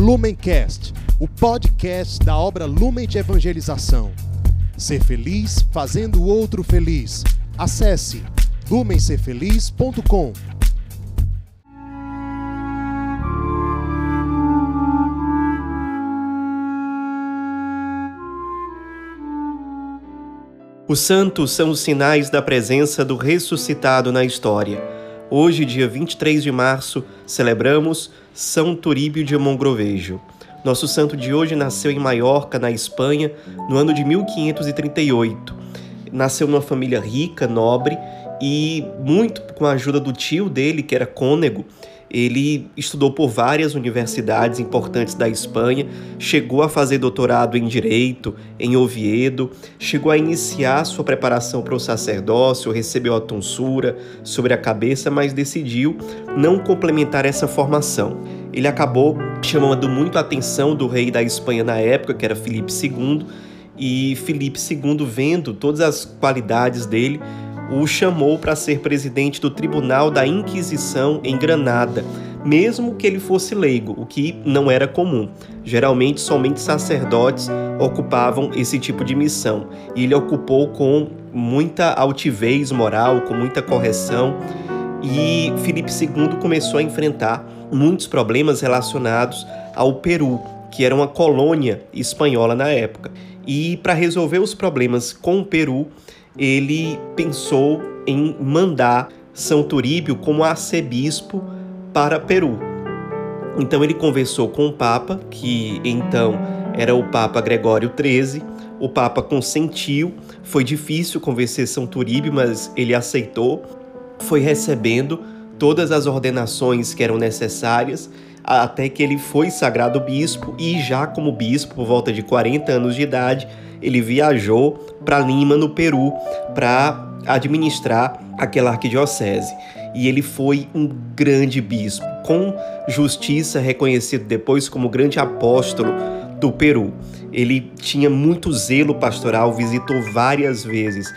Lumencast, o podcast da obra Lumen de Evangelização. Ser feliz fazendo o outro feliz. Acesse lumencerfeliz.com. Os santos são os sinais da presença do ressuscitado na história. Hoje, dia 23 de março, celebramos São Turíbio de Mongrovejo. Nosso santo de hoje nasceu em Maiorca, na Espanha, no ano de 1538. Nasceu numa família rica, nobre e muito com a ajuda do tio dele, que era cônego, ele estudou por várias universidades importantes da Espanha, chegou a fazer doutorado em Direito, em Oviedo, chegou a iniciar sua preparação para o sacerdócio, recebeu a tonsura sobre a cabeça, mas decidiu não complementar essa formação. Ele acabou chamando muito a atenção do rei da Espanha na época, que era Filipe II, e Filipe II, vendo todas as qualidades dele, o chamou para ser presidente do Tribunal da Inquisição em Granada, mesmo que ele fosse leigo, o que não era comum. Geralmente, somente sacerdotes ocupavam esse tipo de missão, e ele ocupou com muita altivez moral, com muita correção, e Filipe II começou a enfrentar muitos problemas relacionados ao Peru, que era uma colônia espanhola na época. E para resolver os problemas com o Peru, ele pensou em mandar São Turíbio como arcebispo para Peru. Então ele conversou com o Papa, que então era o Papa Gregório XIII. O Papa consentiu. Foi difícil convencer São Turíbio, mas ele aceitou. Foi recebendo todas as ordenações que eram necessárias até que ele foi sagrado bispo e já como bispo por volta de 40 anos de idade ele viajou para Lima, no Peru, para administrar aquela arquidiocese. E ele foi um grande bispo, com justiça reconhecido depois como grande apóstolo do Peru. Ele tinha muito zelo pastoral, visitou várias vezes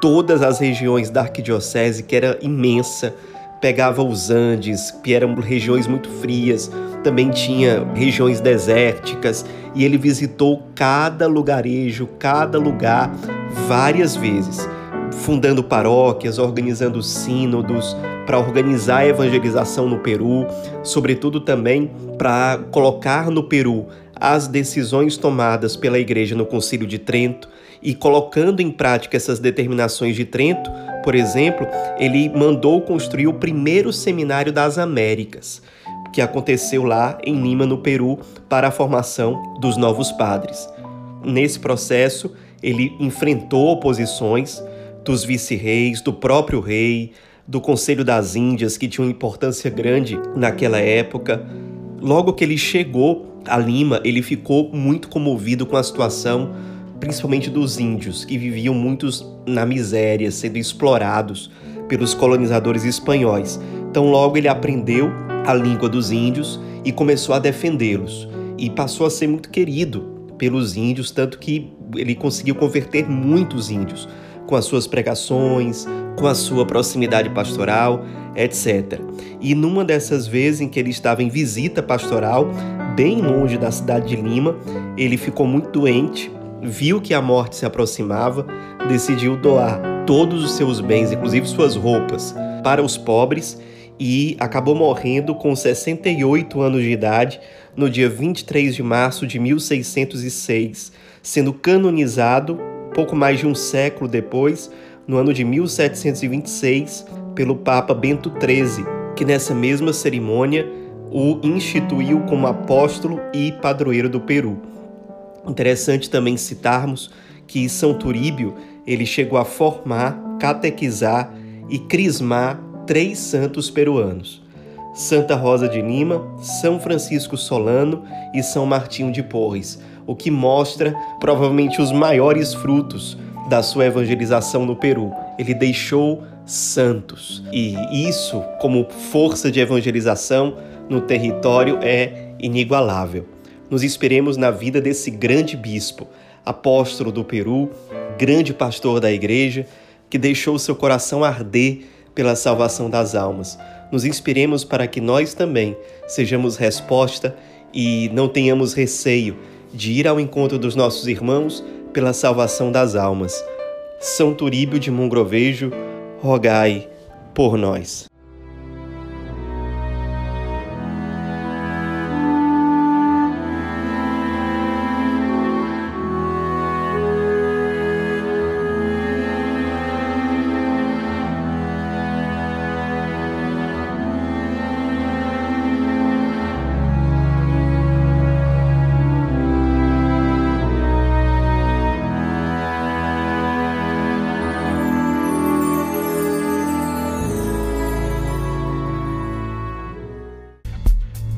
todas as regiões da arquidiocese, que era imensa, pegava os Andes, que eram regiões muito frias, também tinha regiões desérticas e ele visitou cada lugarejo, cada lugar várias vezes, fundando paróquias, organizando sínodos para organizar a evangelização no Peru, sobretudo também para colocar no Peru as decisões tomadas pela Igreja no Concílio de Trento e colocando em prática essas determinações de Trento, por exemplo, ele mandou construir o primeiro seminário das Américas que aconteceu lá em Lima, no Peru, para a formação dos novos padres. Nesse processo, ele enfrentou oposições dos vice-reis, do próprio rei, do Conselho das Índias, que tinha uma importância grande naquela época. Logo que ele chegou a Lima, ele ficou muito comovido com a situação, principalmente dos índios, que viviam muitos na miséria, sendo explorados pelos colonizadores espanhóis. Então, logo ele aprendeu a língua dos índios e começou a defendê-los. E passou a ser muito querido pelos índios, tanto que ele conseguiu converter muitos índios com as suas pregações, com a sua proximidade pastoral, etc. E numa dessas vezes em que ele estava em visita pastoral, bem longe da cidade de Lima, ele ficou muito doente, viu que a morte se aproximava, decidiu doar todos os seus bens, inclusive suas roupas, para os pobres e acabou morrendo com 68 anos de idade no dia 23 de março de 1606, sendo canonizado pouco mais de um século depois, no ano de 1726, pelo Papa Bento XIII, que nessa mesma cerimônia o instituiu como apóstolo e padroeiro do Peru. Interessante também citarmos que São Turíbio ele chegou a formar, catequizar e crismar três santos peruanos: Santa Rosa de Lima, São Francisco Solano e São Martinho de Porres, o que mostra provavelmente os maiores frutos da sua evangelização no Peru. Ele deixou santos. E isso, como força de evangelização no território, é inigualável. Nos esperemos na vida desse grande bispo, apóstolo do Peru, grande pastor da igreja, que deixou seu coração arder pela salvação das almas. Nos inspiremos para que nós também sejamos resposta e não tenhamos receio de ir ao encontro dos nossos irmãos pela salvação das almas. São Turíbio de Mongrovejo, rogai por nós.